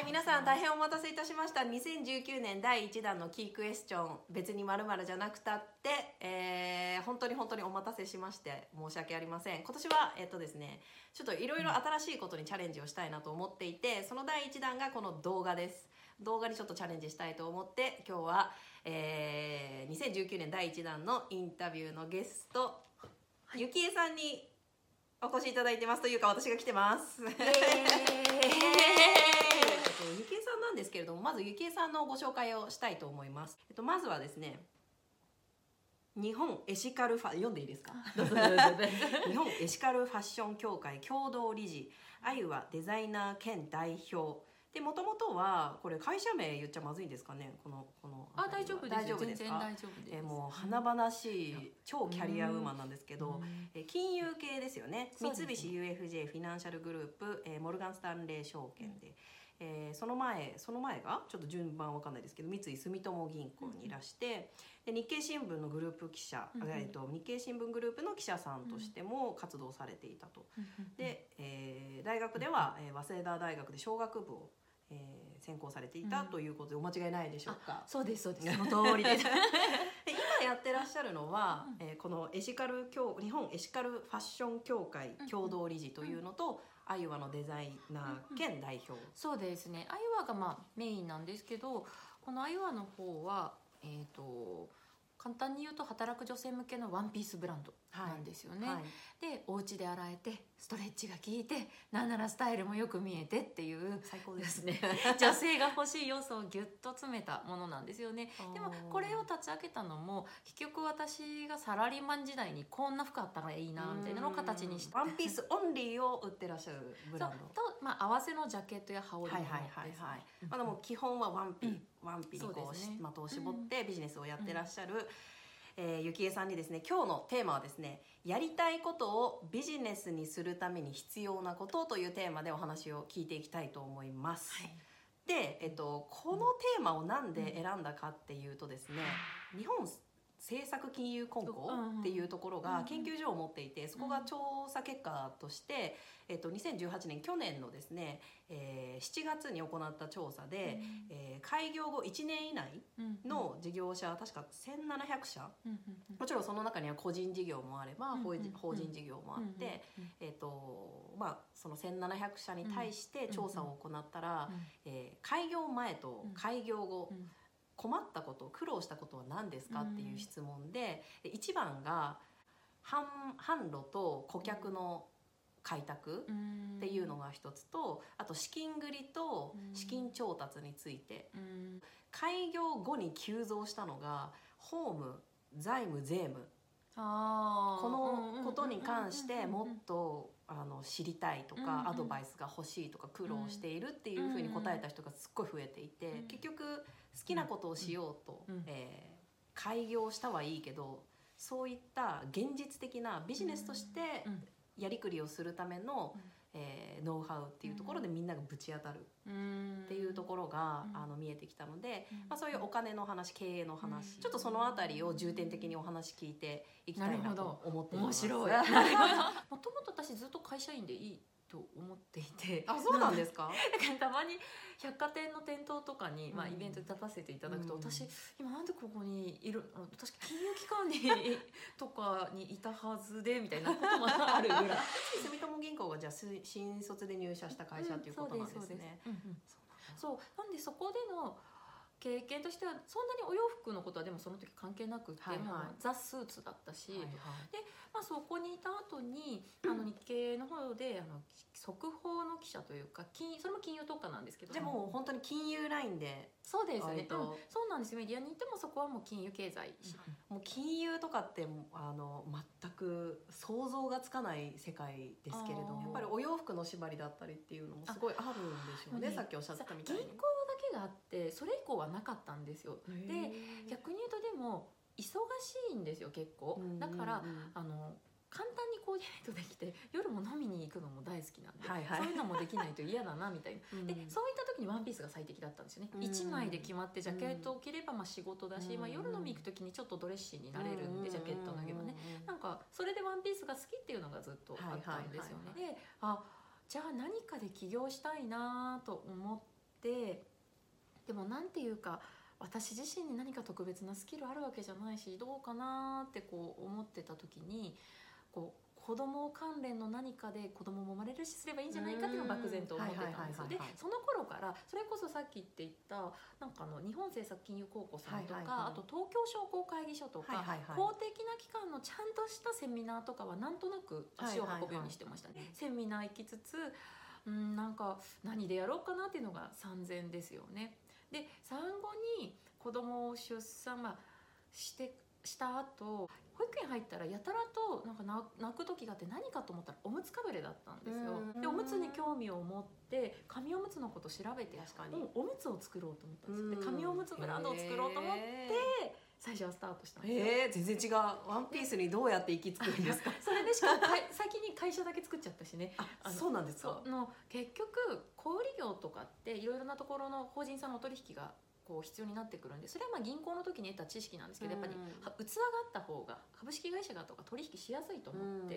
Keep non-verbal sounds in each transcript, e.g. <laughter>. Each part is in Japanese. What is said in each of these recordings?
はい皆さん大変お待たせいたしました。2019年第1弾のキークエスチョン別に〇〇じゃなくたって、えー本当に本当にお待たせしまして申し訳ありません。今年はえっとですねちょっといろいろ新しいことにチャレンジをしたいなと思っていてその第1弾がこの動画です。動画にちょっとチャレンジしたいと思って今日は、えー2019年第1弾のインタビューのゲスト、ゆきえさんにお越しいただいてます。というか私が来てます。えっとゆきえさんなんですけれどもまずゆきえさんのご紹介をしたいと思います。えっとまずはですね日本エシカルファ読んでいいですか？<laughs> <laughs> 日本エシカルファッション協会共同理事あゆはデザイナー兼代表。でもともとはこれ会社名言っちゃまずいんですかね？このこのあ大丈夫です大丈夫ですか？全然大丈夫です。えーもう華々しい超キャリアウーマンなんですけど、えー金融系ですよね。三菱 UFJ フィナンシャルグループ、えーモルガン・スタンレー証券で、えーその前その前がちょっと順番わかんないですけど三井住友銀行にいらして、で日経新聞のグループ記者、うんうん。えー、と日経新聞グループの記者さんとしても活動されていたと。で、えー大学では、えー早稲田大学で商学部を、えー専攻されていたうんということでお間違いないでしょうか？そうですそうです。<laughs> その通りです。<laughs> で今やってらっしゃるのは、うんえーこのエシカル協日本エシカルファッション協会共同理事というのと、アユワのデザイナー兼代表、そうですね。アイワがまあメインなんですけどこのアイワの方はえっ、と簡単に言うと働く女性向けのワンピースブランドなんですよね、はい。でお家で洗えてストレッチが効いてなんならスタイルもよく見えてっていう最高でですすね。<laughs> 女性が欲しい要素をギュッと詰めたものなんですよね。でもこれを立ち上げたのも結局私がサラリーマン時代にこんな服あったらいいなみたいなのを形にして。ワンピースオンリーを売ってらっしゃるブランド。と、まあ、合わせのジャケットや羽織ですね。はいはいはい、まあ、でも基本はワンピ、うん。ワンピにこうそうね。し的を絞ってビジネスをやってらっしゃる、えーゆきえさんにですね今日のテーマはですねやりたいことをビジネスにするために必要なことというテーマでお話を聞いていきたいと思います、はい。で、えっと、このテーマをなんで選んだかっていうとですね、日本政策金融根校っていうところが研究所を持っていてそこが調査結果として、えっと、2018年去年のですね、えー7月に行った調査で、えー開業後1年以内の事業者確か1700社。うんうんもちろんその中には個人事業もあればうん法人事業もあって、えーとまあ、その1700社に対して調査を行ったら、えー開業前と開業後、うん困ったこと苦労したことは何ですかっていう質問でで1番が販販路と顧客の開拓うん。っていうのが一つとあと資金繰りと資金調達について。うん。開業後に急増したのがホーム財務税務。このことに関してもっうんとあの知りたいとかアドバイスが欲しいとか苦労しているっていうふうに答えた人がすっごい増えていてうん。結局好きなことをしようとうん。えー開業したはいいけどそういった現実的なビジネスとしてうん。やりくりをするためのうん。えーノウハウっていうところでみんながぶち当たるうん。っていうところがうん。あの見えてきたのでうん。まあそういうお金の話経営の話うん。ちょっとそのあたりを重点的にお話聞いていきたいなと思っています。面白い。<laughs> <laughs> もともと私ずっと会社員でいいと思っていて。あそうなんですか？だからたまに百貨店の店頭とかに、まあ、うんイベントで立たせていただくと、うん。私今なんでここにいるあ確か金融機関にとかにいたはずでみたいなこともあるぐらい住友銀行がじゃあす新卒で入社した会社っていうことなんですね。そうなんでそこでの経験としてはそんなにお洋服のことはでもその時関係なくて、はいはい。ザ・スーツだったし、はいはい。まあ、そこにいた後に <coughs> あの日経の方であの速報の記者というか金それも金融特化なんですけど。でも本当に金融ラインでそうですね、うん。そうなんですメディアに行ってもそこはもう金融経済、もう金融とかってあの全く想像がつかない世界ですけれども。やっぱりお洋服の縛りだったりっていうのもすごいあるんでしょうね。あさっきおっしゃってたみたいに。銀行があってそれ以降はなかったんですよ。で逆に言うとでも忙しいんですよ結構。だから、あの簡単にコーディネートできて夜も飲みに行くのも大好きなんで、はいはい。そういうのもできないと嫌だなみたいな。<laughs> うん。でそういった時にワンピースが最適だったんですよね、うん1枚で決まってジャケットを着ればまあ仕事だし、うんまあ、夜飲み行く時にちょっとドレッシーになれるんで、ジャケット脱げばねうんなんかそれでワンピースが好きっていうのがずっとあったんですよね。であじゃあ何かで起業したいなと思っってでもなんていうか私自身に何か特別なスキルあるわけじゃないしどうかなってこう思ってた時にこう子供関連の何かで子供も生まれるしすればいいんじゃないかっていうのを漠然と思ってたんですよでその頃からそれこそさっきって言ったなんかあの日本政策金融高校さんとか、あと東京商工会議所とか、公的な機関のちゃんとしたセミナーとかはなんとなく足を運ぶようにしてましたね。セミナー行きつつうんなんか何でやろうかなっていうのが産前ですよね。で産後に子供を出産、まあ、してした後保育園入ったらやたらとなんか泣く時があって何かと思ったらおむつかぶれだったんですよ。でおむつに興味を持って紙おむつのこと調べて確かに。おむつを作ろうと思ったんですよ。で紙おむつブランドを作ろうと思って最初はスタートしたんですよ。えー、全然違う。ワンピースにどうやって行き着くんですか？<laughs> それでしかも先に会社だけ作っちゃったしね。あそうなんですか？の結局小売業とかっていろいろなところの法人さんのお取引がこう必要になってくるんでそれはまあ銀行の時に得た知識なんですけどやっぱり器があった方が株式会社がとか取引しやすいと思って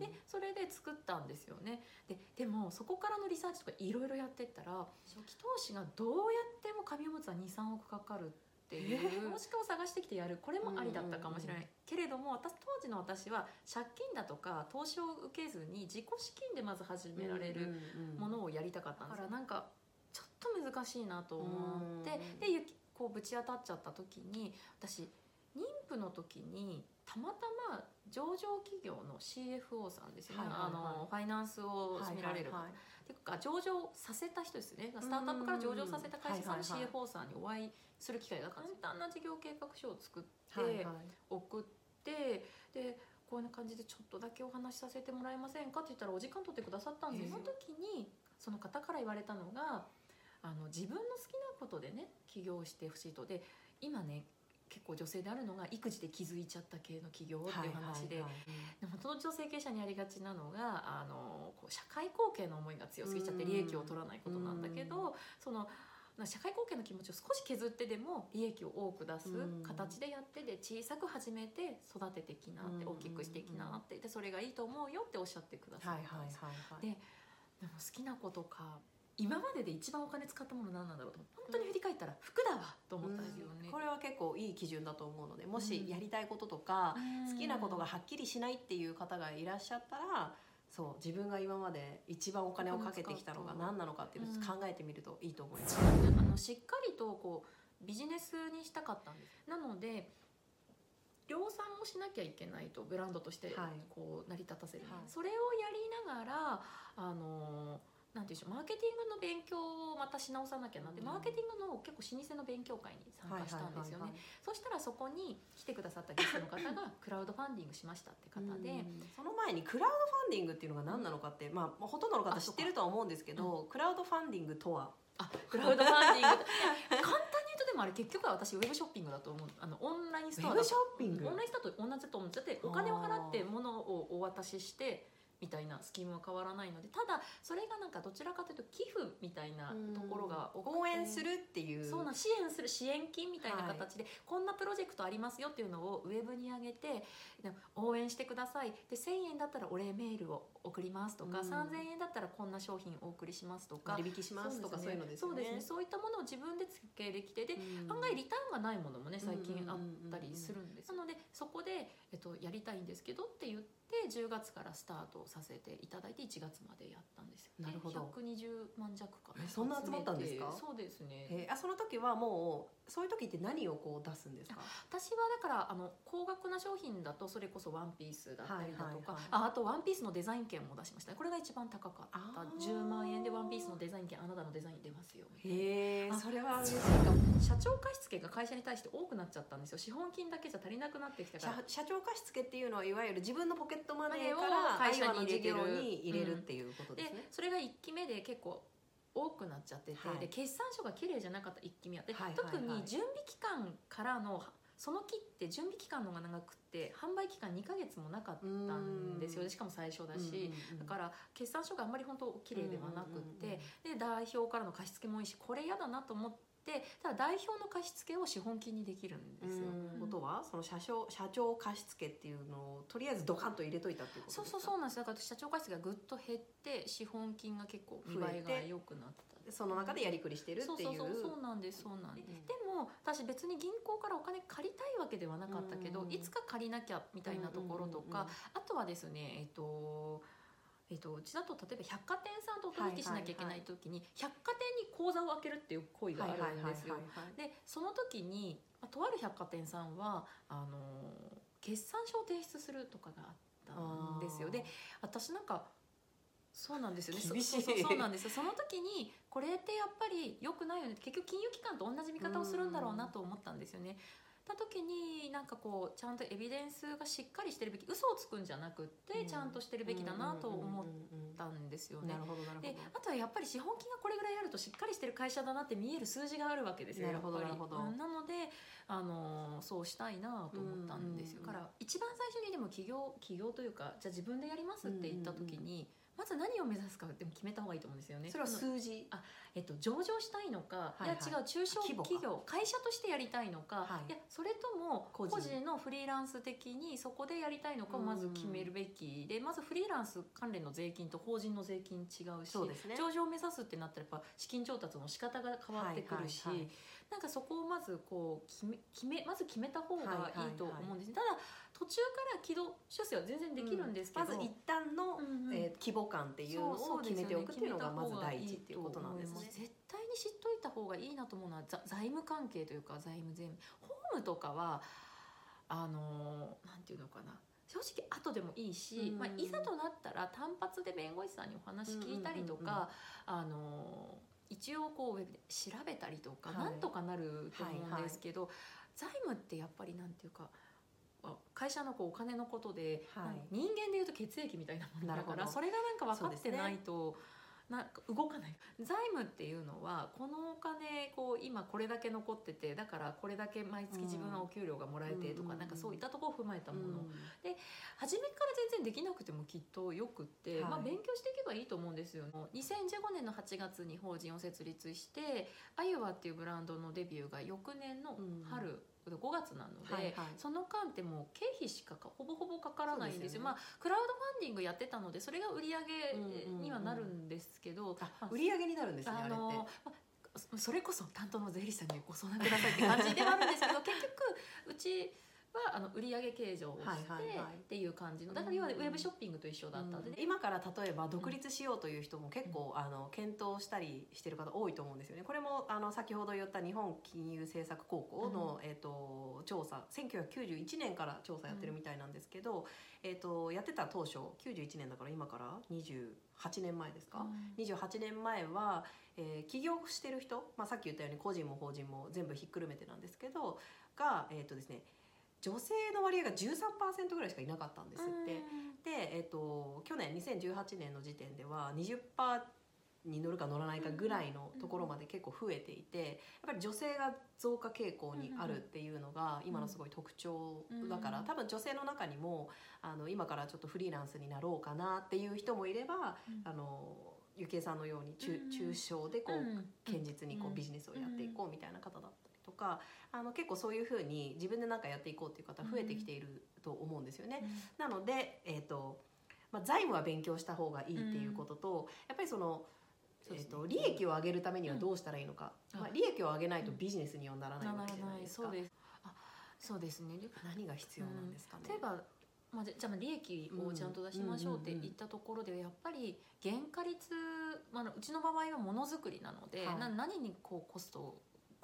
でそれで作ったんですよね。ででもそこからのリサーチとかいろいろやってったら初期投資がどうやっても紙おむつは23億かかるっていう投資家を探してきてやる。これもありだったかもしれない、けれども私当時の私は借金だとか投資を受けずに自己資金でまず始められるものをやりたかったんです、だから。なんかと難しいなと思って。でこうぶち当たっちゃった時に私妊婦の時にたまたま上場企業の CFO さんですよね、あのファイナンスを占められる、はいはい、っていうか上場させた人ですね。スタートアップから上場させた会社さんの CFO さんにお会いする機会が簡単な事業計画書を作って送ってでこういう感じでちょっとだけお話しさせてもらえませんかって言ったらお時間取ってくださったんですよ、その時にその方から言われたのがあの自分の好きなことでね起業してほしいと。で今ね結構女性であるのが育児で気づいちゃった系の企業っていう話で、でもその女性経営者にありがちなのがあのこう社会貢献の思いが強すぎちゃって利益を取らないことなんだけどその社会貢献の気持ちを少し削ってでも利益を多く出す形でやってで小さく始めて育ててきなって大きくしてきなってでそれがいいと思うよっておっしゃってくださった。んです。ででも好きなことか今までで一番お金使ったもの何なんだろうと本当に振り返ったら服だわと思ったんですよね、これは結構いい基準だと思うのでもしやりたいこととか、好きなことがはっきりしないっていう方がいらっしゃったらそう自分が今まで一番お金をかけてきたのが何なのかっていうのを考えてみるといいと思います、うん、あのしっかりとこうビジネスにしたかったんです。なので量産もしなきゃいけないとブランドとしてこう成り立たせる、はい、それをやりながらあのーなんていうでしょうマーケティングの勉強をまたし直さなきゃな。って、マーケティングの結構老舗の勉強会に参加したんですよね、そしたらそこに来てくださったゲストの方がクラウドファンディングしましたって方で、その前にクラウドファンディングっていうのが何なのかって、まあ、ほとんどの方知ってるとは思うんですけど、クラウドファンディングとは。あクラウドファンディング。簡単に言うとでもあれ結局は私ウェブショッピングだと思う。あのオンラインストアウェブショッピング？オンラインストアと同じだと思っちゃってお金を払って物をお渡ししてみたいなスキームは変わらないのでただそれがなんかどちらかというと寄付みたいなところが応援するっていう。そうな支援する支援金みたいな形で、はい、こんなプロジェクトありますよっていうのをウェブに上げて応援してください。で1,000円だったらお礼メールを送りますとか、うん、3,000円だったらこんな商品お送りしますとか割引しますとかそういうのですね。そうですね。そういったものを自分で設計できてで、うん、案外リターンがないものもね最近あったりするんです、なのでそこで、えっと、やりたいんですけどって言ってで10月からスタートさせていただいて1月までやったんですよ、ね、なるほど。120万弱かそんな集まったんですか？そうですね。えあその時はもうそういう時って何をこう出すんですか？私はだからあの高額な商品だとそれこそワンピースだったりだとか、ああとワンピースのデザイン券も出しました。これが一番高かった。10万円でワンピースのデザイン券あなたのデザイン出ますよ。へえそれは嬉しい。かも社長貸付が会社に対して多くなっちゃったんですよ。資本金だけじゃ足りなくなってきたから。社長貸付っていうのはいわゆる自分のポケットマネーから会社に入れてる。に入れるっていうことですね、うん、それが1期目で結構多くなっちゃってて、はい、で決算書が綺麗じゃなかった1期目。はで、はいはいはい、特に準備期間からのその期って準備期間のが長くて販売期間2か月もなかったんですよ。しかも最初だし、だから決算書があんまり本当綺麗ではなくて、で代表からの貸し付けもいいしこれ嫌だなと思って。ただ代表の貸付を資本金にできるんですよ。ことはその社長社長貸付っていうのをとりあえずドカンと入れといたっていうことそうそうそうなんです。だから社長貸付がぐっと減って資本金が結構見栄えが良くなったその中でやりくりしてるっていう。そうそうそうそうなんですそうなんです、うんでも私別に銀行からお金借りたいわけではなかったけど、うん。いつか借りなきゃみたいなところとか、あとはですねえっとえっと、うちだと例えば百貨店さんとお取引しなきゃいけない時に、百貨店に口座を開けるっていう行為があるんですよ。でその時に、まあ、とある百貨店さんはあの決算書を提出するとかがあったんですよ。で私なんかそうなんですよね。そ厳しい。そうそうそうなんですよ。その時にこれってやっぱり良くないよね。結局金融機関と同じ見方をするんだろうなと思ったんですよね。た時になんかこうちゃんとエビデンスがしっかりしてるべき嘘をつくんじゃなくってちゃんとしてるべきだなと思ったんですよね。な。るほどなるほど。であとはやっぱり資本金がこれぐらいあるとしっかりしてる会社だなって見える数字があるわけですよなるほどなるほど。うん。なのであのそうしたいなと思ったんですよ、から一番最初にでも起業起業というかじゃあ自分でやりますって言った時に、まず何を目指すかでも決めた方がいいと思うんですよね。それは数字。えっと、上場したいのか、はいはい。いや違う中小企業会社としてやりたいのか、はい。い、やそれとも個人のフリーランス的にそこでやりたいのかをまず決めるべきでまずフリーランス関連の税金と法人の税金違うしそうですね上場を目指すってなったらやっぱ資金調達の仕方が変わってくるし、はいはいはいなんかそこをまずこう決め決めまず決めた方がいいと思うんです、ただ途中から軌道修正は全然できるんですけど、まず一旦の、うんうん。えー規模感っていうのを決めておくっていうのがまず第一っていうことなんですね。絶対に知っといた方がいいなと思うのはざ財務関係というか財務税務ホームとかはあのーなんていうのかな。正直後でもいいし、うんまあ、いざとなったら単発で弁護士さんにお話聞いたりとか、あのー一応こうウェブで調べたりとか、はい。なんとかなると思うんですけど、財務ってやっぱりなんていうかあ会社のこうお金のことで、はい。人間でいうと血液みたいなものだからそれがなんか分かってないと。なんか動かない。財務っていうのはこのお金こう今これだけ残っててだからこれだけ毎月自分はお給料がもらえてとか、うんなんかそういったところを踏まえたもの、うん。初めから全然できなくてもきっとよくって、はい。まあ、勉強していけばいいと思うんですよ、2015年の8月に法人を設立してアユワっていうブランドのデビューが翌年の春、5月なので、はいはい。その間ってもう経費しかかほぼほぼかからないんですよ。ね。まあ、クラウドファンディングやってたのでそれが売り上げにはなるんですけど、あまあ売り上げになるんですねあのまあそれこそ担当の税理士さんにご相談くださいって感じではあるんですけど <laughs> 結局うちはあの売上計上をして、っていう感じの。だから要はウェブショッピングと一緒だった。ん。で、ね今から例えば独立しようという人も結構、あの検討したりしてる方多いと思うんですよね。これもあの先ほど言った日本金融政策高校の、えっ、と調査。1991年から調査やってるみたいなんですけど、えっ、とやってた当初91年だから今から28年前ですか？28年前は、えー起業してる人、まあ、さっき言ったように個人も法人も全部ひっくるめてなんですけどが、えーとですね、女性の割合が13%ぐらいしかいなかったんですって。で、えー、と去年2018年の時点では20%に乗るか乗らないかぐらいのところまで結構増えていてやっぱり女性が増加傾向にあるっていうのが今のすごい特徴だからうん。多分女性の中にもあの今からちょっとフリーランスになろうかなっていう人もいればあのゆきえさんのように中うん。中小でこううん。堅実にこうビジネスをやっていこうみたいな方だっかあの結構そういうふうに自分で何かやっていこうっていう方増えてきていると思うんですよね。なので、えーとまあ、財務は勉強した方がいいっていうことと、やっぱりその、えー、と利益を上げるためにはどうしたらいいのか、うん。まあ、利益を上げないとビジネスにはならないわけじゃないですか。そうですあそうですね。で何が必要なんですかね。例えば、まあ、じゃあ利益をちゃんと出しましょうって言ったところでやっぱり原価率、まあ、うちの場合はものづくりなので、はい。な何にこうコストを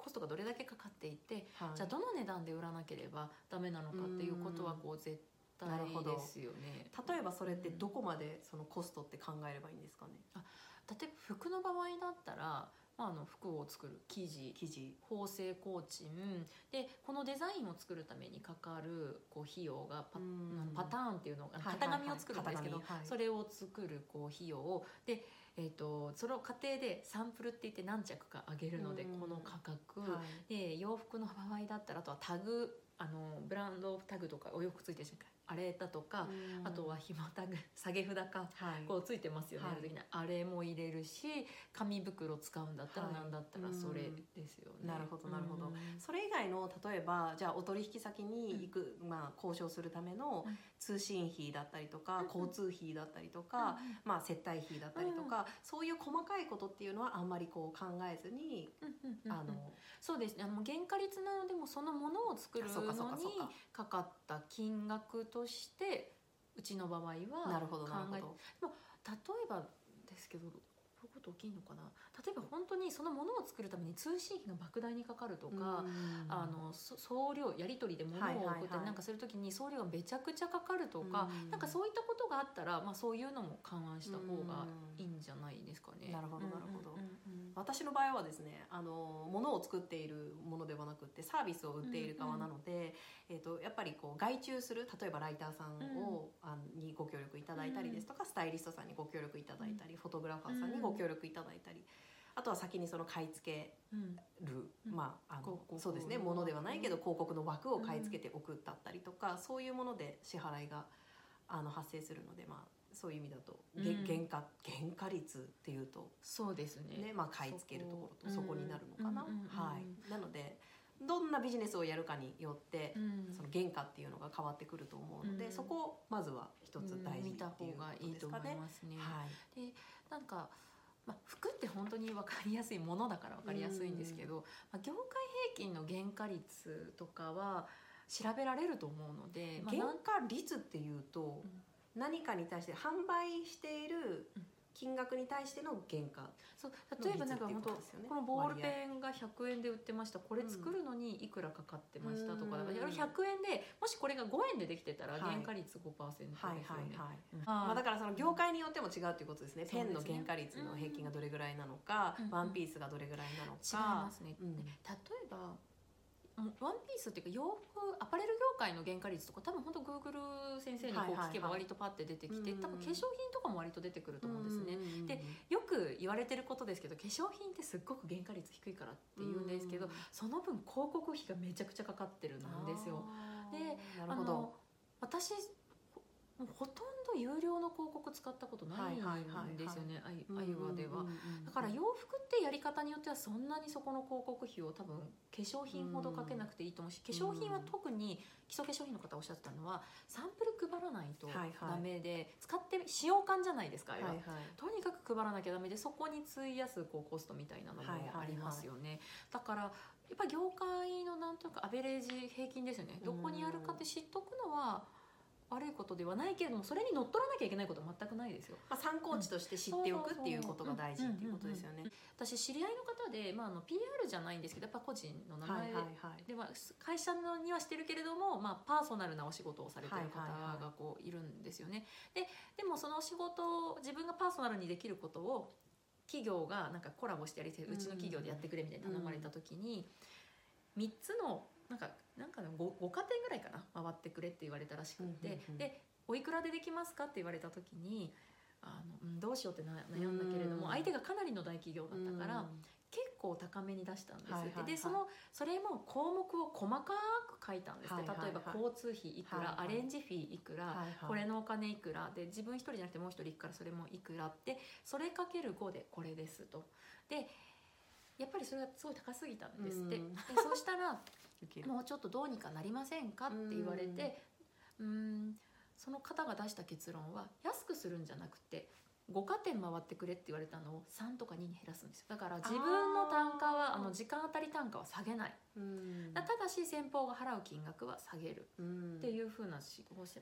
コストがどれだけかかっていて、はい。じゃあどの値段で売らなければダメなのかっていうことはこう絶対ですよね。例えばそれってどこまでそのコストって考えればいいんですかね？例えば服の場合だったら、まあ、あの服を作る生地生地。縫製工賃。でこのデザインを作るためにかかるこう費用がパ,、うん。パターンっていうのがはいはい型紙を作るんですけど、型紙。はい。それを作るこう費用で、えー、とそれを家庭でサンプルって言って何着かあげるのでうん。この価格、はい。で洋服の場合だったらあとはタグあのブランドタグとかお洋服ついてるじゃないあれだとか、うん。あとはひもタグ下げ札かはい。こうついてますよね、はい。あれも入れるし紙袋使うんだったらはい。何だったらそれですよね。なるほどなるほど。うんそれ以外の例えばじゃあお取引先に行く、まあ、交渉するためのうん。通信費だったりとか、うん。交通費だったりとか、まあ、接待費だったりとか、そういう細かいことっていうのはあんまりこう考えずに、うんうんうんうん。あのそうですね。あの原価率なのでもそのものを作るのにかかった金額としてうちの場合はなるほどなるほ考えど。例えばですけどどういうこと起きるのかな？例えば本当にそのものを作るために通信費が莫大にかかるとか、うんあのそ送料やり取りで物を送ってなんかするときに送料がめちゃくちゃかかるとか、うんなんかそういったことがあったら、まあ、そういうのも勘案した方がいいんじゃないですかね。なるほどなるほど。うんうんうん私の場合はですねあの物を作っているものではなくてサービスを売っている側なので、えー、とやっぱりこう外注する例えばライターさんを、あのにご協力いただいたりですとか、スタイリストさんにご協力いただいたり、フォトグラファーさんにご協力いただいたり。あとは先にその買い付けうんる、うん。まああのそうですねものではないけど広告の枠を買い付けて送ったったりとか、そういうもので支払いがあの発生するのでまあそういう意味だと、げうん。原価原価率っていうとそうですね。ねまあ、買い付けるところとそこ。になるのかな、はい、なのでどんなビジネスをやるかによって、うん。その原価っていうのが変わってくると思うので、うん。そこをまずは一つ大事っていうこ方がいいとですかね。と思いますね。はい。でなんか、まあ、服って本当に分かりやすいものだから分かりやすいんですけど、まあ、業界平均の原価率とかは調べられると思うので、まあ、原価率っていうと、何かに対して販売しているうん。金額に対しての原価、そう例えばなんか本当このボールペンが100円で売ってました。これ作るのにいくらかかってましたとか,、うん。だから100円でもしこれが5円でできてたらはい。原価率5%ですよね。はいはいはい。うん。まあ、だからその業界によっても違うということですね。そうですね。ペンの原価率の平均がどれぐらいなのか、うん。ワンピースがどれぐらいなのか。違いますね、うん。で例えばワンピースっていうか洋服アパレル業界の原価率とか多分本当グーグル先生にこう聞けば割とパッて出てきて、うん多分化粧品とかも割と出てくると思うんですね、うんでよく言われてることですけど化粧品ってすっごく原価率低いからって言うんですけど、うんその分広告費がめちゃくちゃかかってるんですよ。でなるほど。あの私ほとんど有料の広告使ったことないんですよね、あいあゆわでは。だから洋服ってやり方によってはそんなにそこの広告費を多分化粧品ほどかけなくていいと思うし化粧品は特に基礎化粧品の方おっしゃってたのはサンプル配らないとはいはい。ダメで使って使用感じゃないですかあれは。はいはい。とにかく配らなきゃダメでそこに費やすこうコストみたいなのもはいはいはい。ありますよね、だからやっぱ業界のなんというかアベレージ平均ですよね。どこにあるかって知っとくのは悪いことではないけれどもそれに乗っ取らなきゃいけないことは全くないですよまあ、参考値として知っておくっていうことが大事っていうことですよね。私知り合いの方で、まあ、あの PR じゃないんですけどやっぱ個人の名前はいはいはい。で、まあ、会社のにはしてるけれども、まあ、パーソナルなお仕事をされてる方がこういるんですよね。ででもそのお仕事を自分がパーソナルにできることを企業がなんかコラボしてやりたいうちの企業でやってくれみたいな頼まれた時に、3つのなんかなんかね 5, 5家庭ぐらいかな？回ってくれって言われたらしくって、うんうんうん。でおいくらでできますかって言われた時にあの、うん、どうしようってな悩んだけれども、うん。相手がかなりの大企業だったから、うん。結構高めに出したんですよ、はいはいはい。でそのそれも項目を細かく書いたんですね、はいはいはい。例えば交通費いくら、はいはい。アレンジフィーいくら、はいはい。これのお金いくらで自分一人じゃなくてもう一人行くからそれもいくらってそれかける5でこれですと。でやっぱりそれがすごい高すぎたんですって、うん。でそうしたらもうちょっとどうにかなりませんかって言われてうーんその方が出した結論は安くするんじゃなくて5家店回ってくれって言われたのを3とか2に減らすんですよ。だから自分の単価はあの時間当たり単価は下げない。うん。ただし先方が払う金額は下げる。うん。っていうふうな仕事をして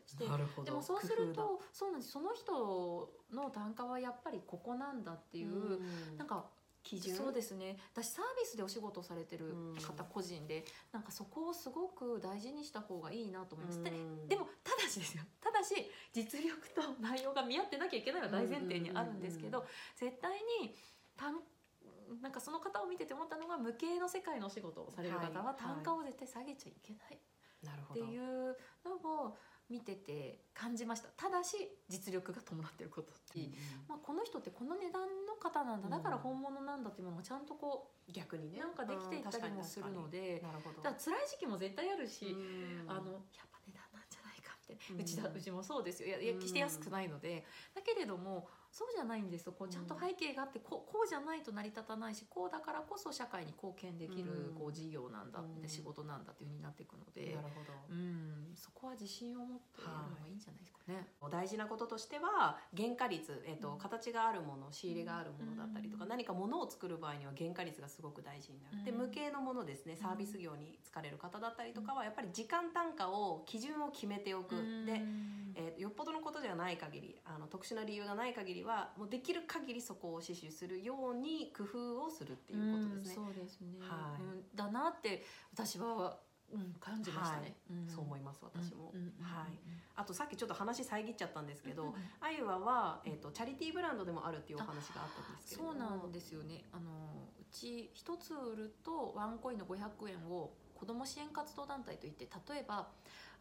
でもそうするとそうなんです。その人の単価はやっぱりここなんだっていう、うん。なんか基準？そうですね。私サービスでお仕事をされてる方、うん。個人でなんかそこをすごく大事にした方がいいなと思います、でうん。でもただしですよ。ただし実力と内容が見合ってなきゃいけないのは大前提にあるんですけど、うんうん絶対に単なんかその方を見てて思ったのが無形の世界のお仕事をされる方ははい。単価を絶対下げちゃいけない。ってなるほど。いうのを見てて感じました。ただし実力が伴ってることっていう、まあ、この人ってこの値段の方なんだ。だから本物なんだっていうものがちゃんとこ逆にねうなんかできていったりもするので。なるほど。だから辛い時期も絶対あるし、うん。あのやっぱ値段なんじゃないかみって、うちだうちもそうですよ。いやいや決して安くないので、だけれどもそうじゃないんですよ。こうちゃんと背景があってこうこうじゃないと成り立たないしこうだからこそ社会に貢献できるうん。こう事業なんだって、うん。仕事なんだっていうふうになっていくのでなるほど。うん、そこは自信を持ってやるのがいいんじゃないですかね。大事なこととしては原価率、えっとうん。形があるもの仕入れがあるものだったりとか、うん。何か物を作る場合には原価率がすごく大事になる、でうん。無形のものですねサービス業に疲れる方だったりとかはやっぱり時間単価を基準を決めておく、で、えーよっぽどのことじゃない限りあの特殊な理由がない限りはもうできる限りそこを死守するように工夫をするっていうことですね。うんそうですね、はい。うんだなって私は、うん、感じましたね、ん。そう思います私も、うんうんうんはい。あとさっきちょっと話遮っちゃったんですけど、うんアユワは、えー、とチャリティーブランドでもあるっていうお話があったんですけれど。もそうなんですよね。あのうち一つ売るとワンコインの500円を子ども支援活動団体といって例えば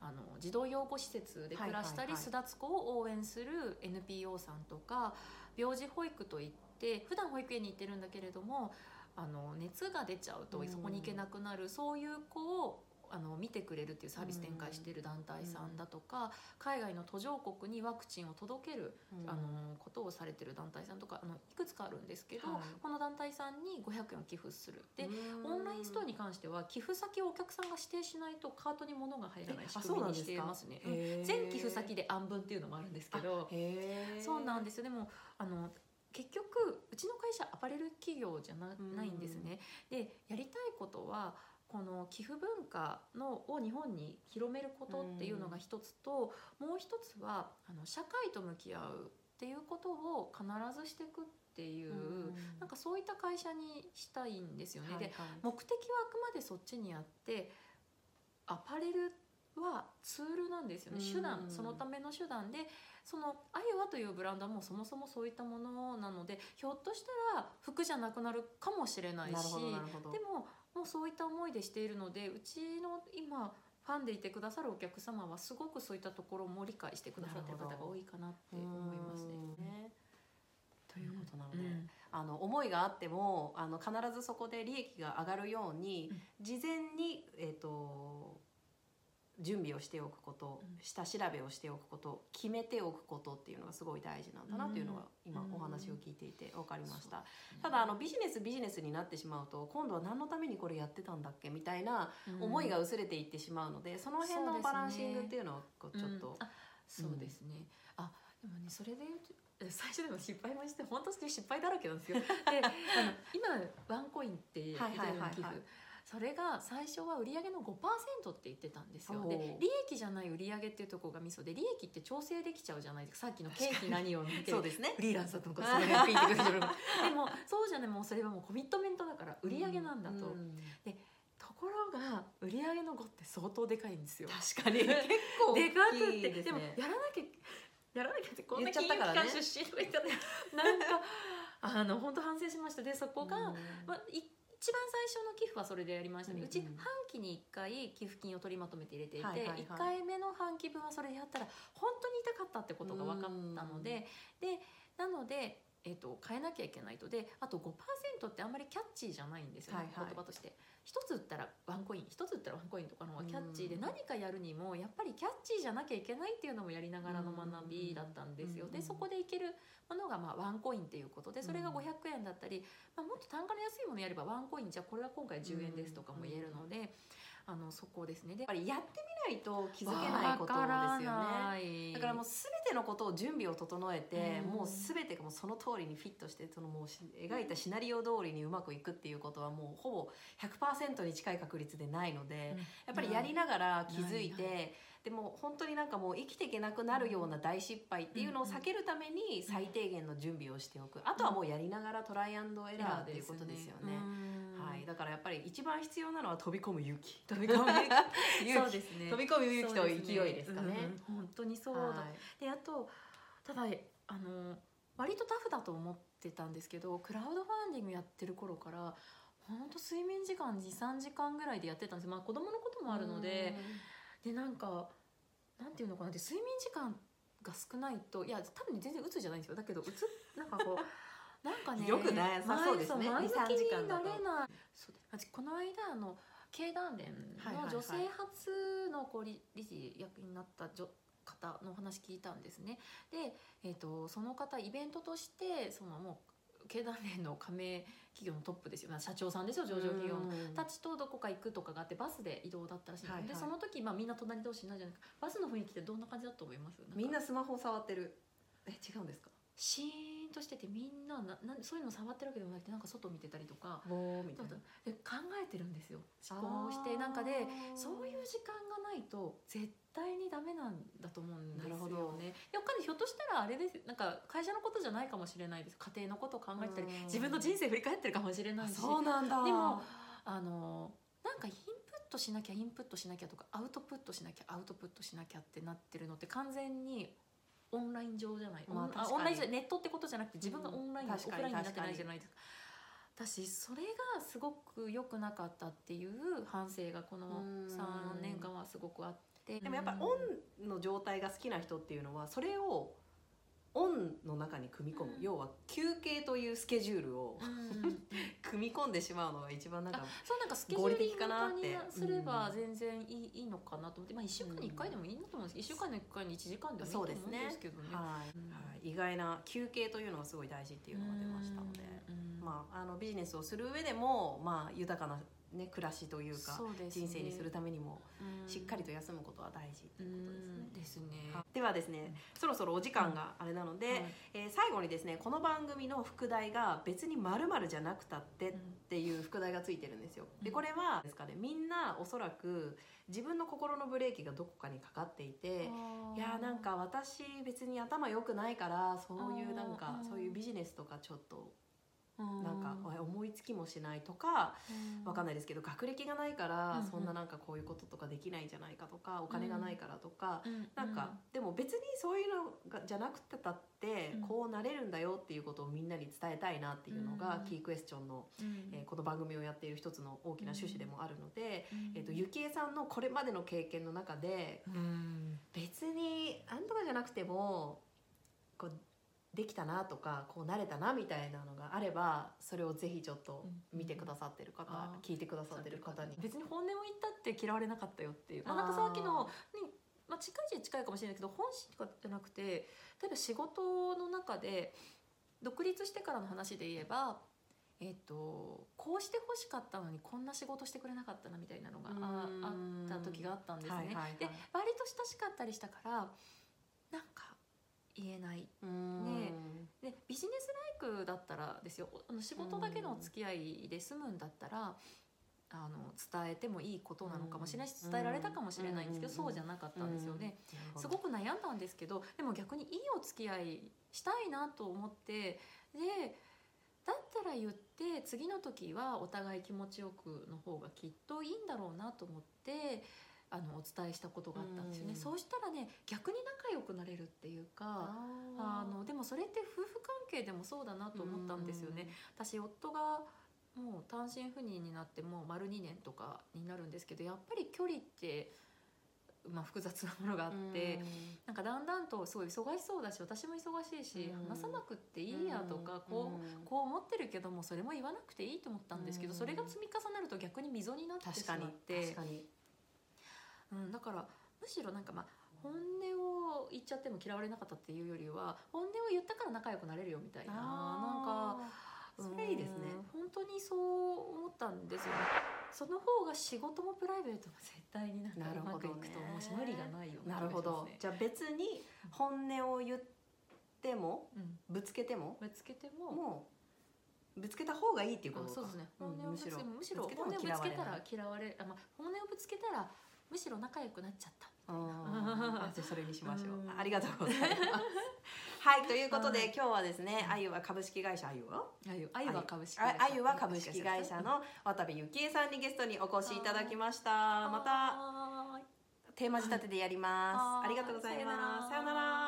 あの児童養護施設で暮らしたり巣立つ子を応援する NPO さんとか病児保育といって普段保育園に行ってるんだけれどもあの熱が出ちゃうとうん。そこに行けなくなる、そういう子をあの見てくれるっていうサービス展開している団体さんだとか、海外の途上国にワクチンを届けるうん。あのことをされてる団体さんとかあのいくつかあるんですけど、はい。この団体さんに500円を寄付する。でうん。オンラインストアに関しては寄付先をお客さんが指定しないとカートに物が入らない仕あ組みにしていますね。全寄付先で案分っていうのもあるんですけどそうなんですよ。でもあの結局うちの会社アパレル企業じゃなうん。ないんですね。でやりたいことはこの寄付文化のを日本に広めることっていうのが一つと、もう一つはあの社会と向き合うっていうことを必ずしていくっていう、なんかそういった会社にしたいんですよね。ではいはい。目的はあくまでそっちにあってアパレルはツールなんですよね、うん手段そのための手段でそのアユワというブランドはもうそもそもそういったものなのでひょっとしたら服じゃなくなるかもしれないしでももうそういった思いでしているのでうちの今ファンでいてくださるお客様はすごくそういったところも理解してくださってる方が多いかなって思いますね。ということなので、うん。あの思いがあってもあの必ずそこで利益が上がるように、事前に、えー、と準備をしておくこと、うん下調べをしておくこと決めておくことっていうのがすごい大事なんだなというのが、今うんお話を聞いていて分かりました、そう。ただあのビジネスビジネスになってしまうと今度は何のためにこれやってたんだっけみたいな思いが薄れていってしまうので、その辺のバランシングっていうのをこうちょっと、そうですね、あでもねそれで最初でも失敗もして本当に失敗だらけなんですよ。であの今ワンコインってはいはいはいはい。る寄付それが最初は売上の5%って言ってたんですよ。で利益じゃない売上っていうところがミソで利益って調整できちゃうじゃないですか。さっきのケーキ何を見てそうですね。フリーランスだとかその辺聞いてくる <laughs> でもそうじゃねもうそれはもうコミットメントだから売上なんだと、うんところが売上の5って相当でかいんですよ。確かに。結構でかくってで,、もやらなきゃやらなきゃってこんな金融からね。機関出身とか言っちゃってなんかあの本当反省しました。でそこが、うん。まあ、い一番最初の寄付はそれでやりましたね、ううん。ち半期に1回寄付金を取りまとめて入れていて、はいはいはい。1回目の半期分はそれでやったら本当に痛かったってことが分かったので、でなので、えっと変えなきゃいけないと。であと5%ってあんまりキャッチーじゃないんですよね、はいはい。言葉として。一つ売ったらワンコイン一つ売ったらワンコインとかの方がキャッチーでうん。何かやるにもやっぱりキャッチーじゃなきゃいけないっていうのもやりながらの学びだったんですよ。うんでそこでいけるものがまあワンコインっていうことでそれがうん500円だったり、まあ、もっと単価の安いものやればワンコインじゃあこれは今回10円ですとかも言えるので、あのそこですね。でやっぱりやってみないと気づけないことですよね。ねだからもう全てのことを準備を整えて、うん。もう全てがもうその通りにフィットしてそのもうし描いたシナリオ通りにうまくいくっていうことはもうほぼ100%に近い確率でないので、やっぱりやりながら気づいてでも本当になんかもう生きていけなくなるような大失敗っていうのを避けるために最低限の準備をしておく。あとはもうやりながらトライアンドエラーっていうことですよね。はい、だからやっぱり一番必要なのは飛び込む勇気。<laughs> 飛び込む勇気。そうですね。飛び込む勇気と勢いですかね。うん本当にそうだ。はい。であとただあの割とタフだと思ってたんですけどクラウドファンディングやってる頃から本当睡眠時間23時間ぐらいでやってたんです。まあ子供のこともあるのででなんかなんていうのかな。で睡眠時間が少ないといや多分全然鬱じゃないんですよ。だけど鬱なんかこうなんかねよくないさそうですね。前2 3向きになれない。この間あの経団連の女性初のこう理理事役になった女方のお話聞いたんですね。で、えー、とその方イベントとしてそのもう経団連の加盟企業のトップですよ。社長さんですよ上場企業の。たちとどこか行くとかがあってバスで移動だったらしいんです、はいはい。でその時、まあ、みんな隣同士になるじゃないですか。バスの雰囲気ってどんな感じだと思います？みんなスマホ触ってる。え違うんですか？シーンとしててみんなななそういうの触ってるわけでもなくてなんか外見てたりとかボーみたいな。で考えてるんですよ。思考してなんかでそういう時間がないと絶対にダメなんだと思うんですよなるほど。ね。やっぱりひょっとしたらあれですなんか会社のことじゃないかもしれないです。家庭のことを考えてたりうん。自分の人生振り返ってるかもしれないし。そうなんだ。でもあのなんかインプットしなきゃインプットしなきゃとかアウトプットしなきゃアウトプットしなきゃってなってるのって完全にオンライン上じゃない、まあオンラインじゃネットってことじゃなくて自分がオンライン、うんオフラインになってないじゃないですか。私それがすごく良くなかったっていう反省がこのうん。3年間はすごくあって。でもやっぱオンの状態が好きな人っていうのはそれをオンの中に組み込む、うん。要は休憩というスケジュールをうん <laughs> 組み込んでしまうのが一番なんかあそうなんかスケジューリング化にかなって。すれば全然いい,、いいのかなと思って、まあ、1週間に1回でもいいなと思うんですけど1週間に1回に1時間でもいいと思うんですけどね。はいうんはい、意外な休憩というのがすごい大事っていうのが出ましたので、うん。まあ、あのビジネスをする上でも、まあ、豊かな、ね、暮らしというかね人生にするためにもうんしっかりと休むことは大事ってういうことですねん。ですね。はいではですねそろそろお時間があれなので、はいえー最後にですねこの番組の副題が別に〇〇じゃなくたってっていう副題がついてるんですよ。でうんこれはですかねみんなおそらく自分の心のブレーキがどこかにかかっていて。いやーなんか私別に頭良くないからそういうなんかそういうビジネスとかちょっとななんか思いつきもしないとかわかんないですけど学歴がないからそんななんかこういうこととかできないんじゃないかとかお金がないからとかうん。なんかでも別にそういうのがじゃなくてたってうん。こうなれるんだよっていうことをみんなに伝えたいなっていうのがうん。キークエスチョンのうん。えーこの番組をやっている一つの大きな趣旨でもあるのでうん。えーとゆきえさんのこれまでの経験の中でうん。別にあんとかじゃなくてもこうできたなとかこうなれたなみたいなのがあればそれをぜひちょっと見てくださってる方、あー聞いてくださってる方に。別に本音を言ったって嫌われなかったよっていう、まあ、なんかさっきのに、まあ、近いっちゃ近いかもしれないけど本心とかじゃなくて例えば仕事の中で独立してからの話で言えば。えっと、こうしてほしかったのにこんな仕事してくれなかったなみたいなのがああった時があったんですね。はいはいはいで割と親しかったりしたからなんか言えない。ね。でビジネスライクだったらですよ。あの仕事だけのお付き合いで済むんだったらあの伝えてもいいことなのかもしれないしうん伝えられたかもしれないんですけどうんそうじゃなかったんですよね。うん。すごく悩んだんですけどでも逆にいいお付き合いしたいなと思ってでだったら言って次の時はお互い気持ちよくの方がきっといいんだろうなと思ってあのお伝えしたことがあったんですよね。うんそうしたらね逆に仲良くなれるっていうか。あのでもそれって夫婦関係でもそうだなと思ったんですよね。私夫がもう単身赴任になってもう丸2年とかになるんですけどやっぱり距離って、まあ、複雑なものがあって、なんかだんだんとすごい忙しそうだし私も忙しいし、うん。話さなくっていいやとか、こうこう思ってるけどもそれも言わなくていいと思ったんですけど、うんそれが積み重なると逆に溝になってしまって。確かにうん、だからむしろなんかまあ本音を言っちゃっても嫌われなかったっていうよりは本音を言ったから仲良くなれるよみたいななんかそれいいですね。うん本当にそう思ったんですよね。その方が仕事もプライベートも絶対になんかうまほどね。くいくと思うし無理がないようなるほど。じゃあ別に本音を言ってもうん、ぶつけてもぶつけてももうぶつけた方がいいっていうことそうですね。うん本音をぶつけ、むしろ本音をぶつけたら嫌われない。嫌われあ、まあ、本音をぶつけたらむしろ仲良くなっちゃった。あー。じゃあそれにしましょう。うん。ありがとうございます。はいということで、は <laughs> い今日はですねあゆは株式会社あゆは？あゆ。は株式ああゆは株式会社の渡部ゆきえさんにゲストにお越しいただきました。またテーマ仕立てでやります。ありがとうございます。さようなら